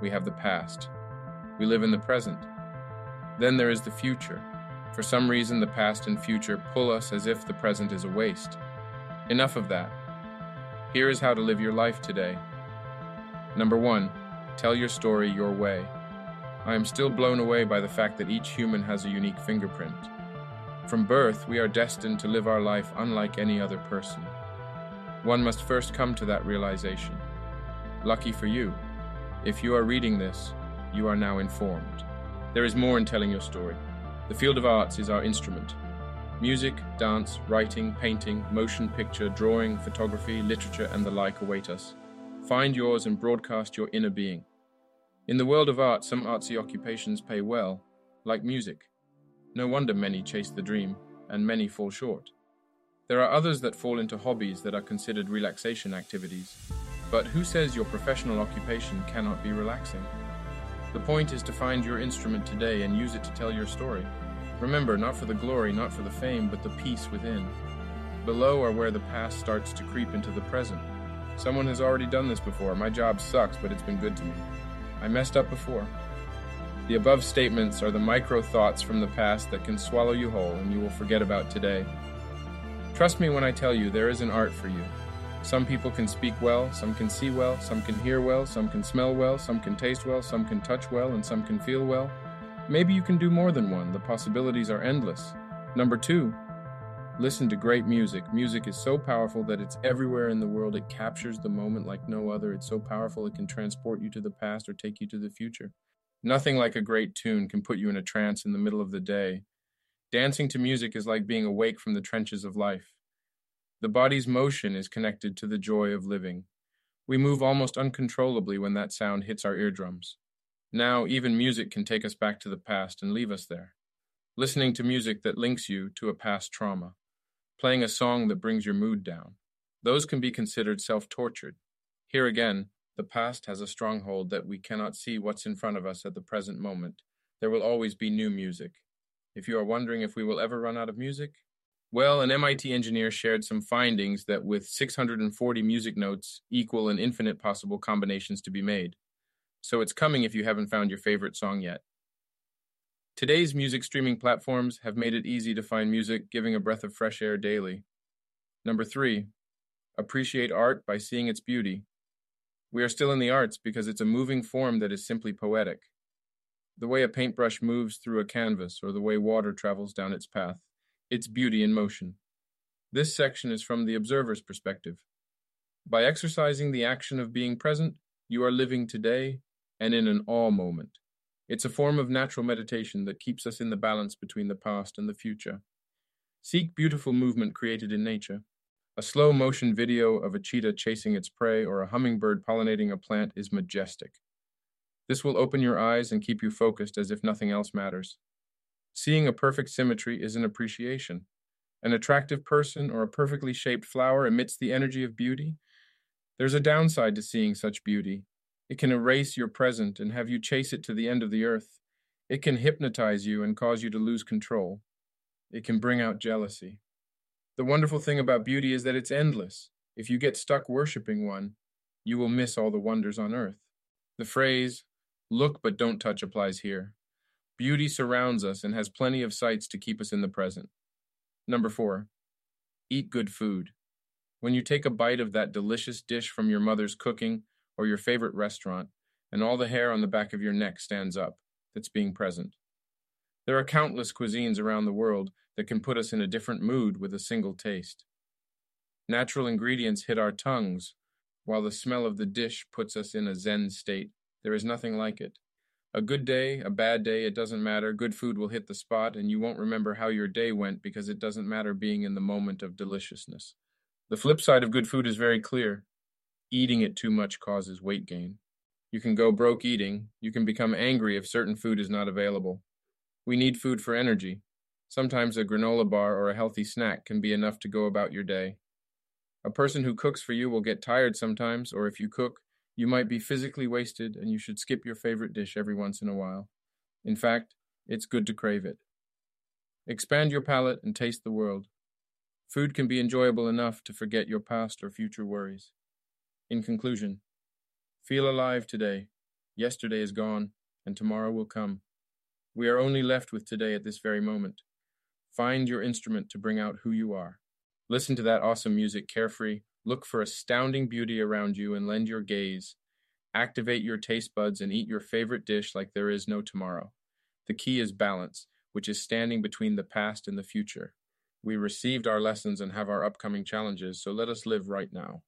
we have the past. We live in the present. Then there is the future. For some reason, the past and future pull us as if the present is a waste. Enough of that. Here is how to live your life today. Number one, tell your story your way. I am still blown away by the fact that each human has a unique fingerprint. From birth, we are destined to live our life unlike any other person. One must first come to that realization. Lucky for you, if you are reading this, you are now informed. There is more in telling your story. The field of arts is our instrument. Music, dance, writing, painting, motion picture, drawing, photography, literature, and the like await us. Find yours and broadcast your inner being. In the world of art, some artsy occupations pay well, like music. No wonder many chase the dream, and many fall short. There are others that fall into hobbies that are considered relaxation activities. But who says your professional occupation cannot be relaxing? The point is to find your instrument today and use it to tell your story. Remember, not for the glory, not for the fame, but the peace within. Below are where the past starts to creep into the present. Someone has already done this before. My job sucks, but it's been good to me. I messed up before. The above statements are the micro thoughts from the past that can swallow you whole and you will forget about today. Trust me when I tell you there is an art for you. Some people can speak well, some can see well, some can hear well, some can smell well, some can taste well, some can touch well, and some can feel well. Maybe you can do more than one. The possibilities are endless. Number two, listen to great music. Music is so powerful that it's everywhere in the world. It captures the moment like no other. It's so powerful it can transport you to the past or take you to the future. Nothing like a great tune can put you in a trance in the middle of the day. Dancing to music is like being awake from the trenches of life. The body's motion is connected to the joy of living. We move almost uncontrollably when that sound hits our eardrums. Now, even music can take us back to the past and leave us there. Listening to music that links you to a past trauma. Playing a song that brings your mood down. Those can be considered self tortured. Here again, the past has a stronghold that we cannot see what's in front of us at the present moment. There will always be new music. If you are wondering if we will ever run out of music, well, an MIT engineer shared some findings that with 640 music notes equal an infinite possible combinations to be made. So it's coming if you haven't found your favorite song yet. Today's music streaming platforms have made it easy to find music giving a breath of fresh air daily. Number three, appreciate art by seeing its beauty. We are still in the arts because it's a moving form that is simply poetic. The way a paintbrush moves through a canvas or the way water travels down its path its beauty in motion. This section is from the observer's perspective. By exercising the action of being present, you are living today and in an awe moment. It's a form of natural meditation that keeps us in the balance between the past and the future. Seek beautiful movement created in nature. A slow motion video of a cheetah chasing its prey or a hummingbird pollinating a plant is majestic. This will open your eyes and keep you focused as if nothing else matters. Seeing a perfect symmetry is an appreciation. An attractive person or a perfectly shaped flower emits the energy of beauty. There's a downside to seeing such beauty. It can erase your present and have you chase it to the end of the earth. It can hypnotize you and cause you to lose control. It can bring out jealousy. The wonderful thing about beauty is that it's endless. If you get stuck worshiping one, you will miss all the wonders on earth. The phrase, look but don't touch, applies here. Beauty surrounds us and has plenty of sights to keep us in the present. Number four, eat good food. When you take a bite of that delicious dish from your mother's cooking or your favorite restaurant, and all the hair on the back of your neck stands up, that's being present. There are countless cuisines around the world that can put us in a different mood with a single taste. Natural ingredients hit our tongues, while the smell of the dish puts us in a Zen state. There is nothing like it. A good day, a bad day, it doesn't matter. Good food will hit the spot, and you won't remember how your day went because it doesn't matter being in the moment of deliciousness. The flip side of good food is very clear eating it too much causes weight gain. You can go broke eating. You can become angry if certain food is not available. We need food for energy. Sometimes a granola bar or a healthy snack can be enough to go about your day. A person who cooks for you will get tired sometimes, or if you cook, you might be physically wasted and you should skip your favorite dish every once in a while. In fact, it's good to crave it. Expand your palate and taste the world. Food can be enjoyable enough to forget your past or future worries. In conclusion, feel alive today. Yesterday is gone, and tomorrow will come. We are only left with today at this very moment. Find your instrument to bring out who you are. Listen to that awesome music carefree. Look for astounding beauty around you and lend your gaze. Activate your taste buds and eat your favorite dish like there is no tomorrow. The key is balance, which is standing between the past and the future. We received our lessons and have our upcoming challenges, so let us live right now.